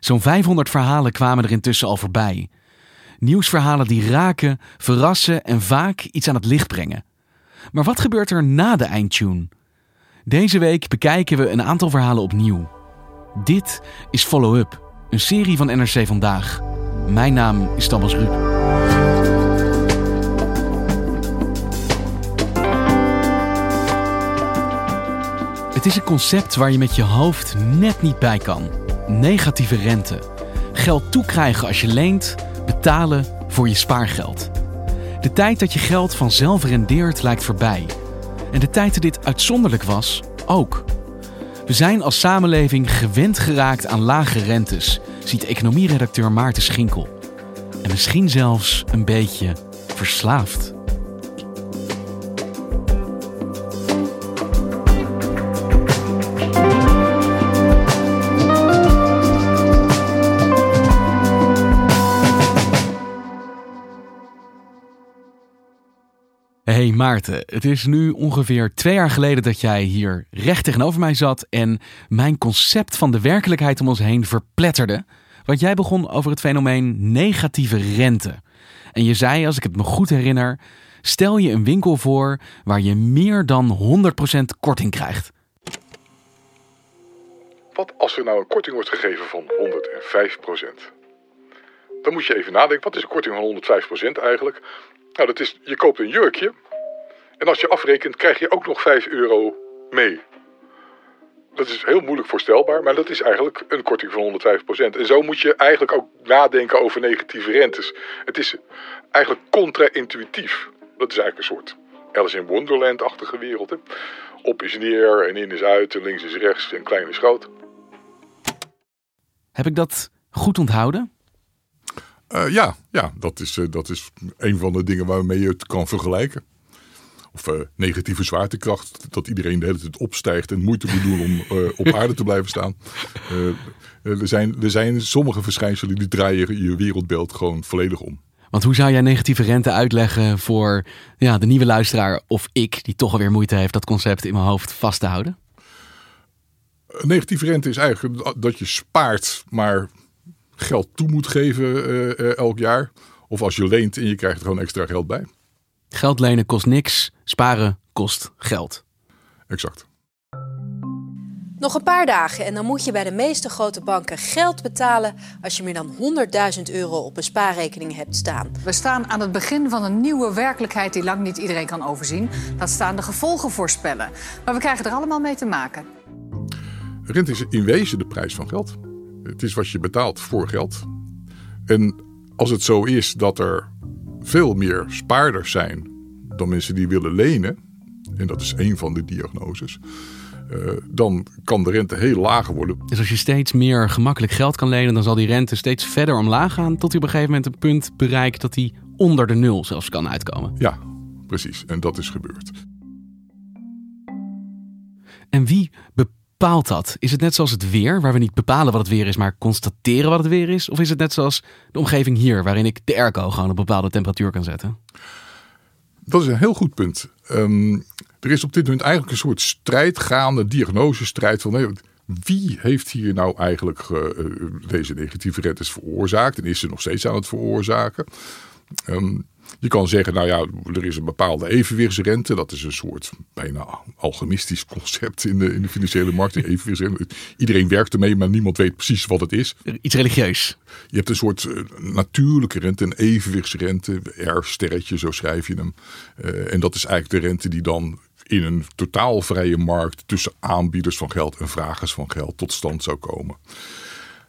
Zo'n 500 verhalen kwamen er intussen al voorbij. Nieuwsverhalen die raken, verrassen en vaak iets aan het licht brengen. Maar wat gebeurt er na de eindtune? Deze week bekijken we een aantal verhalen opnieuw. Dit is Follow Up, een serie van NRC Vandaag. Mijn naam is Thomas Rup. Het is een concept waar je met je hoofd net niet bij kan. Negatieve rente. Geld toekrijgen als je leent, betalen voor je spaargeld. De tijd dat je geld vanzelf rendeert lijkt voorbij. En de tijd dat dit uitzonderlijk was, ook. We zijn als samenleving gewend geraakt aan lage rentes, ziet economieredacteur Maarten Schinkel. En misschien zelfs een beetje verslaafd. Hey Maarten, het is nu ongeveer twee jaar geleden dat jij hier recht tegenover mij zat en mijn concept van de werkelijkheid om ons heen verpletterde. Want jij begon over het fenomeen negatieve rente. En je zei, als ik het me goed herinner, stel je een winkel voor waar je meer dan 100% korting krijgt. Wat als er nou een korting wordt gegeven van 105%? Dan moet je even nadenken, wat is een korting van 105% eigenlijk? Nou, dat is, je koopt een jurkje en als je afrekent krijg je ook nog 5 euro mee. Dat is heel moeilijk voorstelbaar, maar dat is eigenlijk een korting van 105%. En zo moet je eigenlijk ook nadenken over negatieve rentes. Het is eigenlijk contra-intuïtief. Dat is eigenlijk een soort Alice in Wonderland-achtige wereld. Hè? Op is neer en in is uit en links is rechts en klein is groot. Heb ik dat goed onthouden? Uh, ja, ja dat, is, uh, dat is een van de dingen waarmee je het kan vergelijken. Of uh, negatieve zwaartekracht, dat iedereen de hele tijd opstijgt en moeite moet doen om op aarde te blijven staan. er, zijn, er zijn sommige verschijnselen die draaien je wereldbeeld gewoon volledig om. Want hoe zou jij negatieve rente uitleggen voor ja, de nieuwe luisteraar of ik, die toch alweer moeite heeft dat concept in mijn hoofd vast te houden? Negatieve rente is eigenlijk dat je spaart, maar geld toe moet geven elk jaar. Of als je leent en je krijgt er gewoon extra geld bij. Geld lenen kost niks, sparen kost geld. Exact. Nog een paar dagen en dan moet je bij de meeste grote banken geld betalen als je meer dan 100.000 euro op een spaarrekening hebt staan. We staan aan het begin van een nieuwe werkelijkheid die lang niet iedereen kan overzien. Dat staan de gevolgen voorspellen. Maar we krijgen er allemaal mee te maken. Rente is in wezen de prijs van geld. Het is wat je betaalt voor geld. En als het zo is dat er veel meer spaarders zijn dan mensen die willen lenen, en dat is een van de diagnoses, uh, dan kan de rente heel laag worden. Dus als je steeds meer gemakkelijk geld kan lenen, dan zal die rente steeds verder omlaag gaan, tot hij op een gegeven moment een punt bereikt dat hij onder de nul zelfs kan uitkomen. Ja, precies. En dat is gebeurd. En wie bepaalt dat? Is het net zoals het weer, waar we niet bepalen wat het weer is, maar constateren wat het weer is? Of is het net zoals de omgeving hier, waarin ik de airco gewoon op bepaalde temperatuur kan zetten? Dat is een heel goed punt. Um, er is op dit moment eigenlijk een soort strijd gaande, diagnosestrijd van nee, wie heeft hier nou eigenlijk uh, deze negatieve rentes veroorzaakt en is ze nog steeds aan het veroorzaken? Um, je kan zeggen, nou ja, er is een bepaalde evenwichtsrente. Dat is een soort bijna alchemistisch concept in de, in de financiële markt. Evenwichtsrente. Iedereen werkt ermee, maar niemand weet precies wat het is. Iets religieus. Je hebt een soort uh, natuurlijke rente, een evenwichtsrente. R-sterretje, zo schrijf je hem. Uh, en dat is eigenlijk de rente die dan in een totaal vrije markt tussen aanbieders van geld en vragers van geld tot stand zou komen.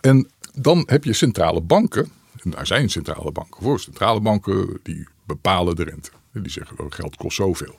En dan heb je centrale banken en daar zijn centrale banken voor. Centrale banken die bepalen de rente. En die zeggen oh, geld kost zoveel.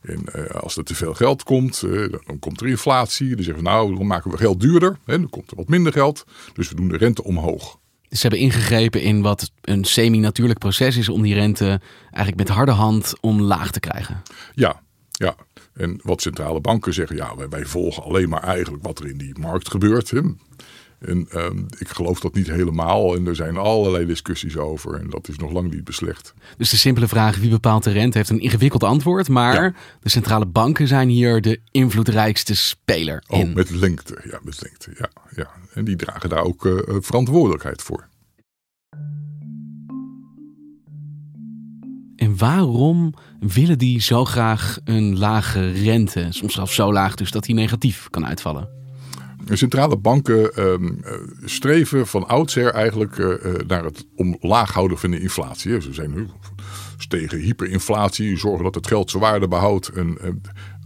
En uh, als er te veel geld komt, uh, dan komt er inflatie. Dan zeggen nou, dan maken we geld duurder. Hè, dan komt er wat minder geld. Dus we doen de rente omhoog. Dus ze hebben ingegrepen in wat een semi-natuurlijk proces is om die rente eigenlijk met harde hand omlaag te krijgen. Ja, ja. En wat centrale banken zeggen, ja, wij, wij volgen alleen maar eigenlijk wat er in die markt gebeurt. Hè. En ehm, ik geloof dat niet helemaal. En er zijn allerlei discussies over. En dat is nog lang niet beslecht. Dus de simpele vraag wie bepaalt de rente heeft een ingewikkeld antwoord. Maar de centrale banken zijn hier de invloedrijkste speler oh, in. Met lengte, ja, met lengte. Ja, ja. En die dragen daar ook uh, verantwoordelijkheid voor. En waarom willen die zo graag een lage rente? Soms zelfs zo laag dus dat die negatief kan uitvallen. De centrale banken uh, streven van oudsher eigenlijk uh, naar het omlaag houden van de inflatie. Ze zijn nu tegen hyperinflatie, zorgen dat het geld zijn waarde behoudt. En uh,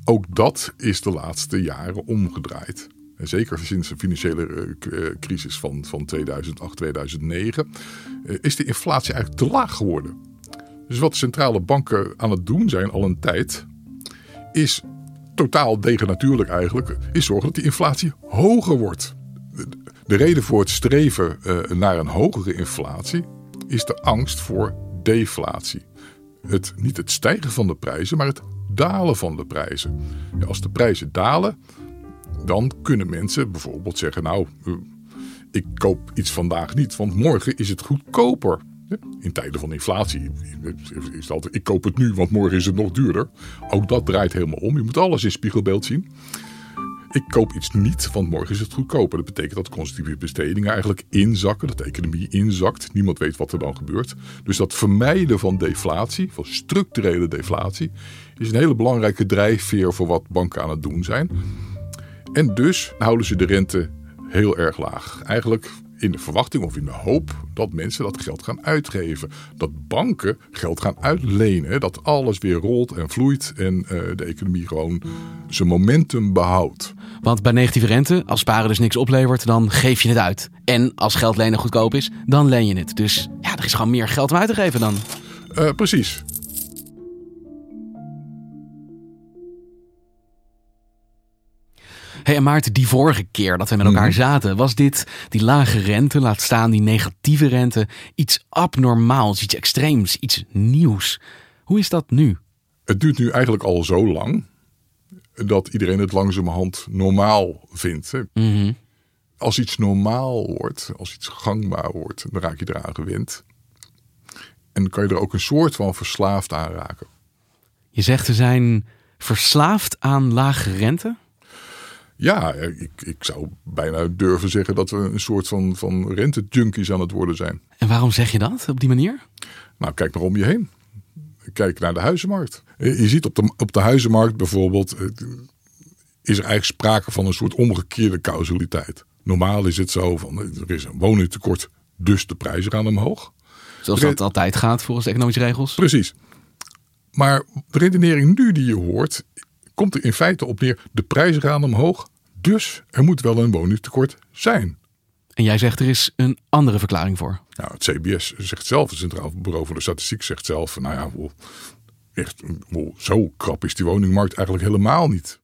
ook dat is de laatste jaren omgedraaid. En zeker sinds de financiële crisis van, van 2008, 2009 is de inflatie eigenlijk te laag geworden. Dus wat centrale banken aan het doen zijn al een tijd, is totaal tegennatuurlijk eigenlijk, is zorgen dat die inflatie hoger wordt. De reden voor het streven uh, naar een hogere inflatie is de angst voor deflatie. Het, niet het stijgen van de prijzen, maar het dalen van de prijzen. Als de prijzen dalen, dan kunnen mensen bijvoorbeeld zeggen: Nou, uh, ik koop iets vandaag niet, want morgen is het goedkoper. In tijden van inflatie is het altijd, ik koop het nu, want morgen is het nog duurder. Ook dat draait helemaal om. Je moet alles in spiegelbeeld zien. Ik koop iets niet, want morgen is het goedkoper. Dat betekent dat consumptieve bestedingen eigenlijk inzakken, dat de economie inzakt. Niemand weet wat er dan gebeurt. Dus dat vermijden van deflatie, van structurele deflatie, is een hele belangrijke drijfveer voor wat banken aan het doen zijn. En dus houden ze de rente heel erg laag. Eigenlijk in de verwachting of in de hoop dat mensen dat geld gaan uitgeven. Dat banken geld gaan uitlenen. Dat alles weer rolt en vloeit en uh, de economie gewoon zijn momentum behoudt. Want bij negatieve rente, als sparen dus niks oplevert, dan geef je het uit. En als geld lenen goedkoop is, dan leen je het. Dus ja, er is gewoon meer geld om uit te geven dan. Uh, precies. Hey, en Maarten, die vorige keer dat we met elkaar mm -hmm. zaten, was dit, die lage rente, laat staan die negatieve rente, iets abnormaals, iets extreems, iets nieuws. Hoe is dat nu? Het duurt nu eigenlijk al zo lang dat iedereen het langzamerhand normaal vindt. Hè? Mm -hmm. Als iets normaal wordt, als iets gangbaar wordt, dan raak je eraan gewend. En dan kan je er ook een soort van verslaafd aan raken. Je zegt we zijn verslaafd aan lage rente? Ja, ik, ik zou bijna durven zeggen dat we een soort van, van rente-junkies aan het worden zijn. En waarom zeg je dat op die manier? Nou, kijk maar om je heen. Kijk naar de huizenmarkt. Je ziet op de, op de huizenmarkt bijvoorbeeld, is er eigenlijk sprake van een soort omgekeerde causaliteit. Normaal is het zo van, er is een woningtekort, dus de prijzen gaan omhoog. Zoals dat altijd gaat volgens de economische regels? Precies. Maar de redenering nu die je hoort, komt er in feite op neer, de prijzen gaan omhoog, dus er moet wel een woningtekort zijn. En jij zegt er is een andere verklaring voor. Nou, het CBS zegt zelf, het Centraal Bureau voor de Statistiek zegt zelf, nou ja, echt, zo krap is die woningmarkt eigenlijk helemaal niet.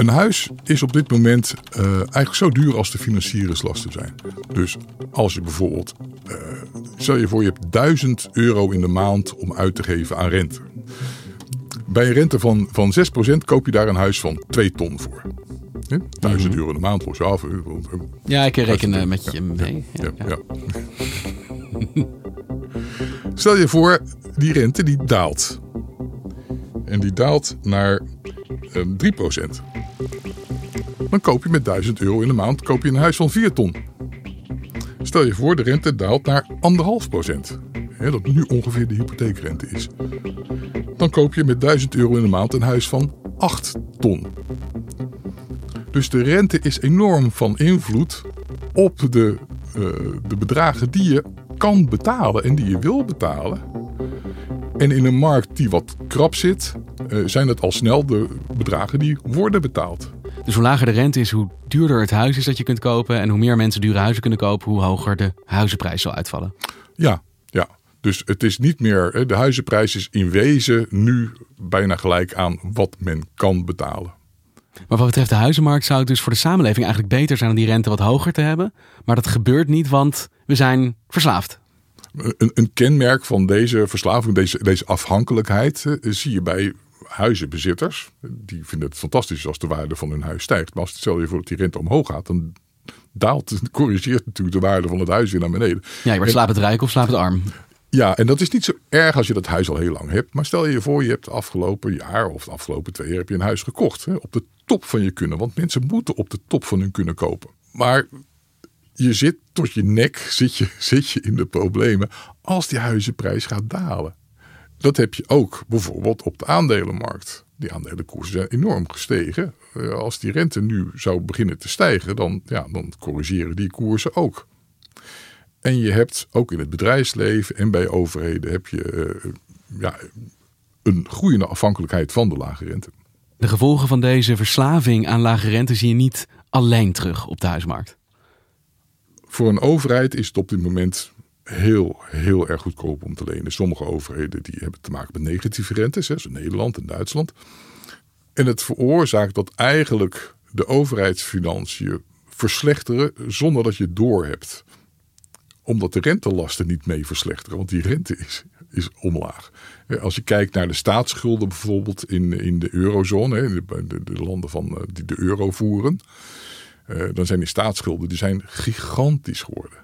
Een huis is op dit moment uh, eigenlijk zo duur als de financieringslasten zijn. Dus als je bijvoorbeeld, uh, stel je voor je hebt 1000 euro in de maand om uit te geven aan rente. Bij een rente van, van 6% koop je daar een huis van 2 ton voor. Ja? 1000 euro in de maand los je af. Ja, ik reken met je mee. Ja, ja, ja. Stel je voor, die rente die daalt. En die daalt naar um, 3%. Dan koop je met 1000 euro in de maand koop je een huis van 4 ton. Stel je voor, de rente daalt naar 1,5%. Hè, dat nu ongeveer de hypotheekrente is. Dan koop je met 1000 euro in de maand een huis van 8 ton. Dus de rente is enorm van invloed op de, uh, de bedragen die je kan betalen en die je wil betalen. En in een markt die wat krap zit, uh, zijn het al snel de bedragen die worden betaald. Dus hoe lager de rente is, hoe duurder het huis is dat je kunt kopen. En hoe meer mensen dure huizen kunnen kopen, hoe hoger de huizenprijs zal uitvallen. Ja, ja. Dus het is niet meer, de huizenprijs is in wezen nu bijna gelijk aan wat men kan betalen. Maar wat betreft de huizenmarkt zou het dus voor de samenleving eigenlijk beter zijn om die rente wat hoger te hebben. Maar dat gebeurt niet, want we zijn verslaafd. Een, een kenmerk van deze verslaving, deze, deze afhankelijkheid, zie je bij huizenbezitters. Die vinden het fantastisch als de waarde van hun huis stijgt. Maar als stel je voor dat die rente omhoog gaat, dan daalt, corrigeert natuurlijk de waarde van het huis weer naar beneden. Ja, je wordt slaap het rijk of slaap het arm. Ja, en dat is niet zo erg als je dat huis al heel lang hebt. Maar stel je voor, je hebt afgelopen jaar of de afgelopen twee jaar heb je een huis gekocht. Hè, op de top van je kunnen. Want mensen moeten op de top van hun kunnen kopen. Maar je zit tot je nek, zit je, zit je in de problemen als die huizenprijs gaat dalen. Dat heb je ook bijvoorbeeld op de aandelenmarkt. Die aandelenkoersen zijn enorm gestegen. Eh, als die rente nu zou beginnen te stijgen, dan, ja, dan corrigeren die koersen ook. En je hebt ook in het bedrijfsleven en bij overheden heb je uh, ja, een groeiende afhankelijkheid van de lage rente. De gevolgen van deze verslaving aan lage rente zie je niet alleen terug op de huismarkt. Voor een overheid is het op dit moment heel, heel erg goedkoop om te lenen. Sommige overheden die hebben te maken met negatieve rentes, zoals Nederland en Duitsland. En het veroorzaakt dat eigenlijk de overheidsfinanciën verslechteren zonder dat je het doorhebt. Omdat de rentelasten niet mee verslechteren, want die rente is, is omlaag. Als je kijkt naar de staatsschulden bijvoorbeeld in, in de eurozone, de, de landen van, eh, die de euro voeren, eh, dan zijn die staatsschulden die zijn gigantisch geworden.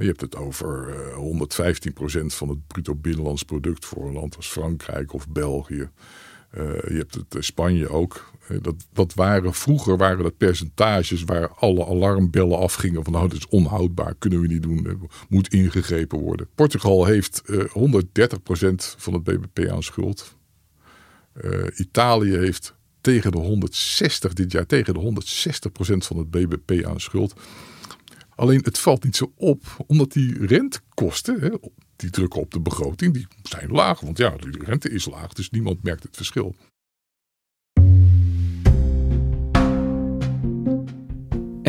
Je hebt het over 115% eh, van het bruto binnenlands product voor een land als Frankrijk of België. Uh, je hebt het in Spanje ook. Dat, dat waren, vroeger waren dat percentages waar alle alarmbellen afgingen van nou dat is onhoudbaar, kunnen we niet doen, moet ingegrepen worden. Portugal heeft uh, 130% van het bbp aan schuld. Italië heeft tegen de 160 dit jaar, tegen de 160% van het bbp aan schuld. Alleen het valt niet zo op, omdat die rentekosten, hè, die drukken op de begroting, die zijn laag. Want ja, de rente is laag, dus niemand merkt het verschil.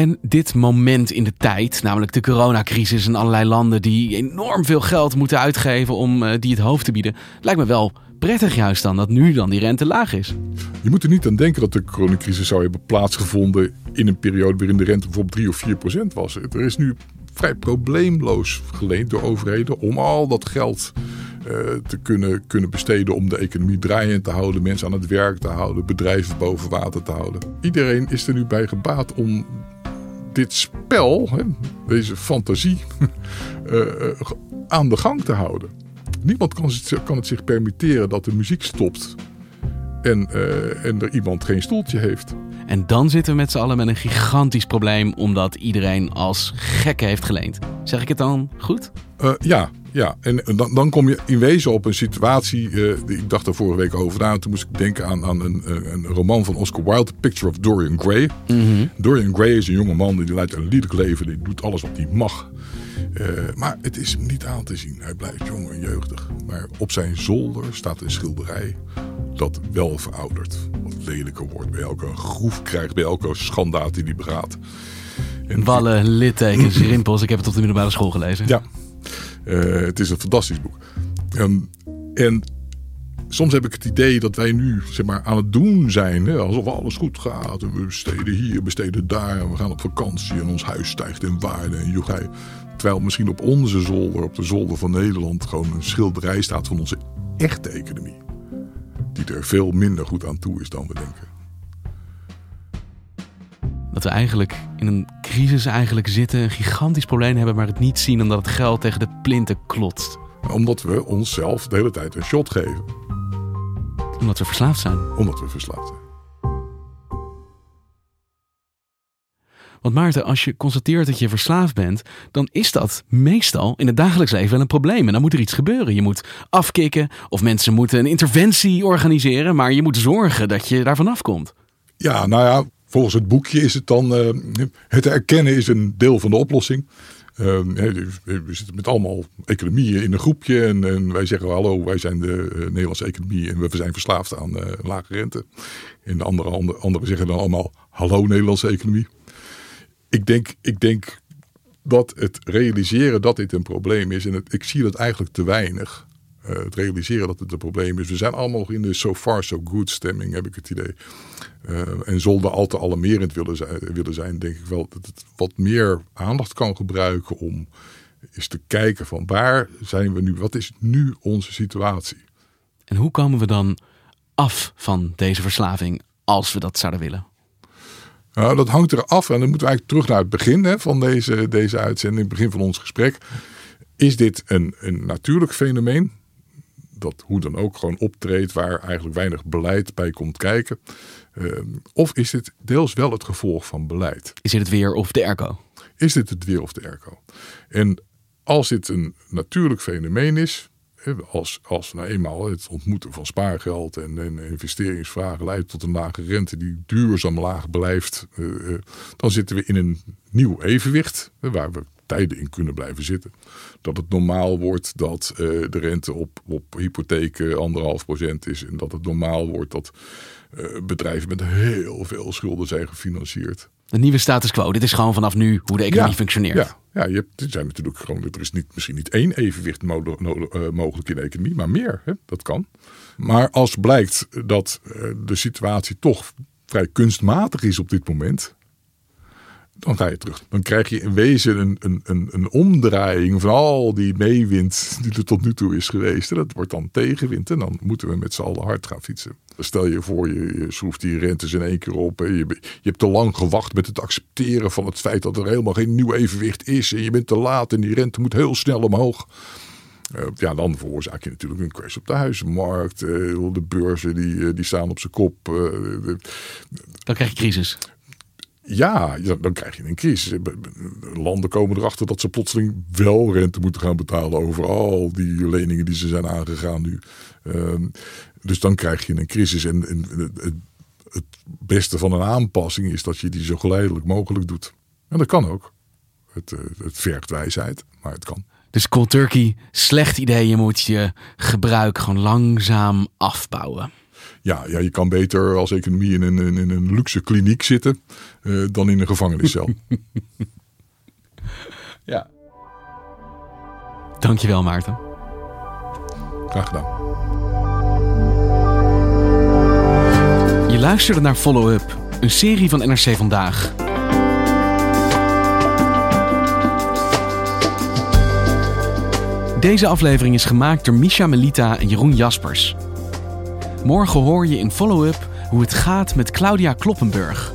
En dit moment in de tijd, namelijk de coronacrisis en allerlei landen die enorm veel geld moeten uitgeven om uh, die het hoofd te bieden, lijkt me wel prettig juist dan dat nu dan die rente laag is. Je moet er niet aan denken dat de coronacrisis zou hebben plaatsgevonden in een periode waarin de rente bijvoorbeeld 3 of 4 procent was. Er is nu vrij probleemloos geleend door overheden om al dat geld uh, te kunnen, kunnen besteden om de economie draaiend te houden, mensen aan het werk te houden, bedrijven boven water te houden. Iedereen is er nu bij gebaat om dit spel, deze fantasie, uh, aan de gang te houden. Niemand kan, kan het zich permitteren dat de muziek stopt en, uh, en er iemand geen stoeltje heeft. En dan zitten we met z'n allen met een gigantisch probleem omdat iedereen als gek heeft geleend. Zeg ik het dan goed? Uh, ja, ja. En dan, dan kom je in wezen op een situatie. Uh, ik dacht er vorige week over na. Toen moest ik denken aan, aan een, een, roman van Oscar Wilde, The Picture of Dorian Gray. Mm -hmm. Dorian Gray is een jonge man die leidt een liederlijk leven. Die doet alles wat hij mag. Uh, maar het is hem niet aan te zien. Hij blijft jong en jeugdig. Maar op zijn zolder staat een schilderij dat wel veroudert. Wat lelijker wordt. Bij elke groef krijgt, bij elke schandaad die hij begaat. En Wallen, littekens, rimpels. Ik heb het op de middelbare school gelezen. Ja, het is een fantastisch boek. Um, en soms heb ik het idee dat wij nu zeg maar, aan het doen zijn. Hè, alsof alles goed gaat. En we besteden hier, besteden daar. En we gaan op vakantie. En ons huis stijgt in waarde. En. Terwijl misschien op onze zolder, op de zolder van Nederland, gewoon een schilderij staat van onze echte economie. Die er veel minder goed aan toe is dan we denken. Dat we eigenlijk in een crisis eigenlijk zitten, een gigantisch probleem hebben, maar het niet zien omdat het geld tegen de plinten klotst. Omdat we onszelf de hele tijd een shot geven. Omdat we verslaafd zijn. Omdat we verslaafd zijn. Want Maarten, als je constateert dat je verslaafd bent, dan is dat meestal in het dagelijks leven wel een probleem. En dan moet er iets gebeuren. Je moet afkicken of mensen moeten een interventie organiseren, maar je moet zorgen dat je daarvan afkomt. Ja, nou ja, volgens het boekje is het dan, uh, het erkennen is een deel van de oplossing. Uh, we zitten met allemaal economieën in een groepje en, en wij zeggen hallo, wij zijn de uh, Nederlandse economie en we zijn verslaafd aan uh, lage rente. En de andere, andere, zeggen dan allemaal hallo Nederlandse economie ik denk, ik denk dat het realiseren dat dit een probleem is, en het, ik zie dat eigenlijk te weinig. Uh, het realiseren dat het een probleem is. We zijn allemaal nog in de so far so good stemming, heb ik het idee. Uh, en zonder al te alarmerend willen zijn, willen zijn, denk ik wel dat het wat meer aandacht kan gebruiken om eens te kijken van waar zijn we nu, wat is nu onze situatie? En hoe komen we dan af van deze verslaving als we dat zouden willen? Nou, dat hangt er af en dan moeten we eigenlijk terug naar het begin hè, van deze, deze uitzending, het begin van ons gesprek. Is dit een, een natuurlijk fenomeen? Dat hoe dan ook gewoon optreedt waar eigenlijk weinig beleid bij komt kijken. Uh, of is dit deels wel het gevolg van beleid? Is dit het weer of de airco? Is dit het weer of de airco? En als dit een natuurlijk fenomeen is, als, als nou eenmaal het ontmoeten van spaargeld en, en investeringsvragen leidt tot een lage rente die duurzaam laag blijft, uh, dan zitten we in een nieuw evenwicht waar we tijden in kunnen blijven zitten. Dat het normaal wordt dat uh, de rente op, op hypotheken anderhalf procent is en dat het normaal wordt dat bedrijven met heel veel schulden zijn gefinancierd. De nieuwe status quo. Dit is gewoon vanaf nu hoe de economie ja, functioneert. Ja, ja je hebt, er zijn natuurlijk gewoon, er is niet, misschien niet één evenwicht mogelijk in de economie, maar meer. Hè? Dat kan. Maar als blijkt dat de situatie toch vrij kunstmatig is op dit moment, dan ga je terug. Dan krijg je in wezen een, een, een, een omdraaiing van al die meewind die er tot nu toe is geweest. dat wordt dan tegenwind en dan moeten we met z'n allen hard gaan fietsen. Stel je voor, je, je schroeft die rentes in één keer op. Je, je hebt te lang gewacht met het accepteren van het feit dat er helemaal geen nieuw evenwicht is. En je bent te laat en die rente moet heel snel omhoog. Uh, ja, dan veroorzaak je natuurlijk een crash op de huizenmarkt. Uh, de beurzen die, uh, die staan op zijn kop. dan krijg je crisis. Ja, dan krijg je een crisis. Landen komen erachter dat ze plotseling wel rente moeten gaan betalen over al die leningen die ze zijn aangegaan nu. Uh, dus dan krijg je een crisis. En, het, het, beste van een aanpassing is dat je die zo geleidelijk mogelijk doet. En dat kan ook. Het, het vergt wijsheid, maar het kan. Dus cold turkey, slecht idee. Je moet je gebruik gewoon langzaam afbouwen. Ja, ja, je kan beter als economie in een, in een luxe kliniek zitten uh, dan in een gevangeniscel. ja. Dankjewel Maarten. Graag gedaan. Je luisterde naar Follow Up, een serie van NRC Vandaag. Deze aflevering is gemaakt door Misha Melita en Jeroen Jaspers. Morgen hoor je in Follow-up hoe het gaat met Claudia Kloppenburg.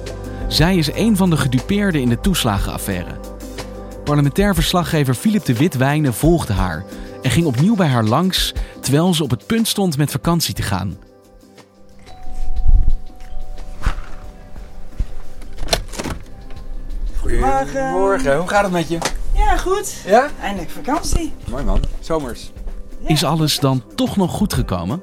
Zij is een van de gedupeerden in de toeslagenaffaire. Parlementair verslaggever Philip de Witwijnen volgde haar en ging opnieuw bij haar langs terwijl ze op het punt stond met vakantie te gaan. Goedemorgen. Morgen. Hoe gaat het met je? Ja, goed. Ja? Eindelijk vakantie. Mooi man. Zomers. Is alles dan toch nog goed gekomen?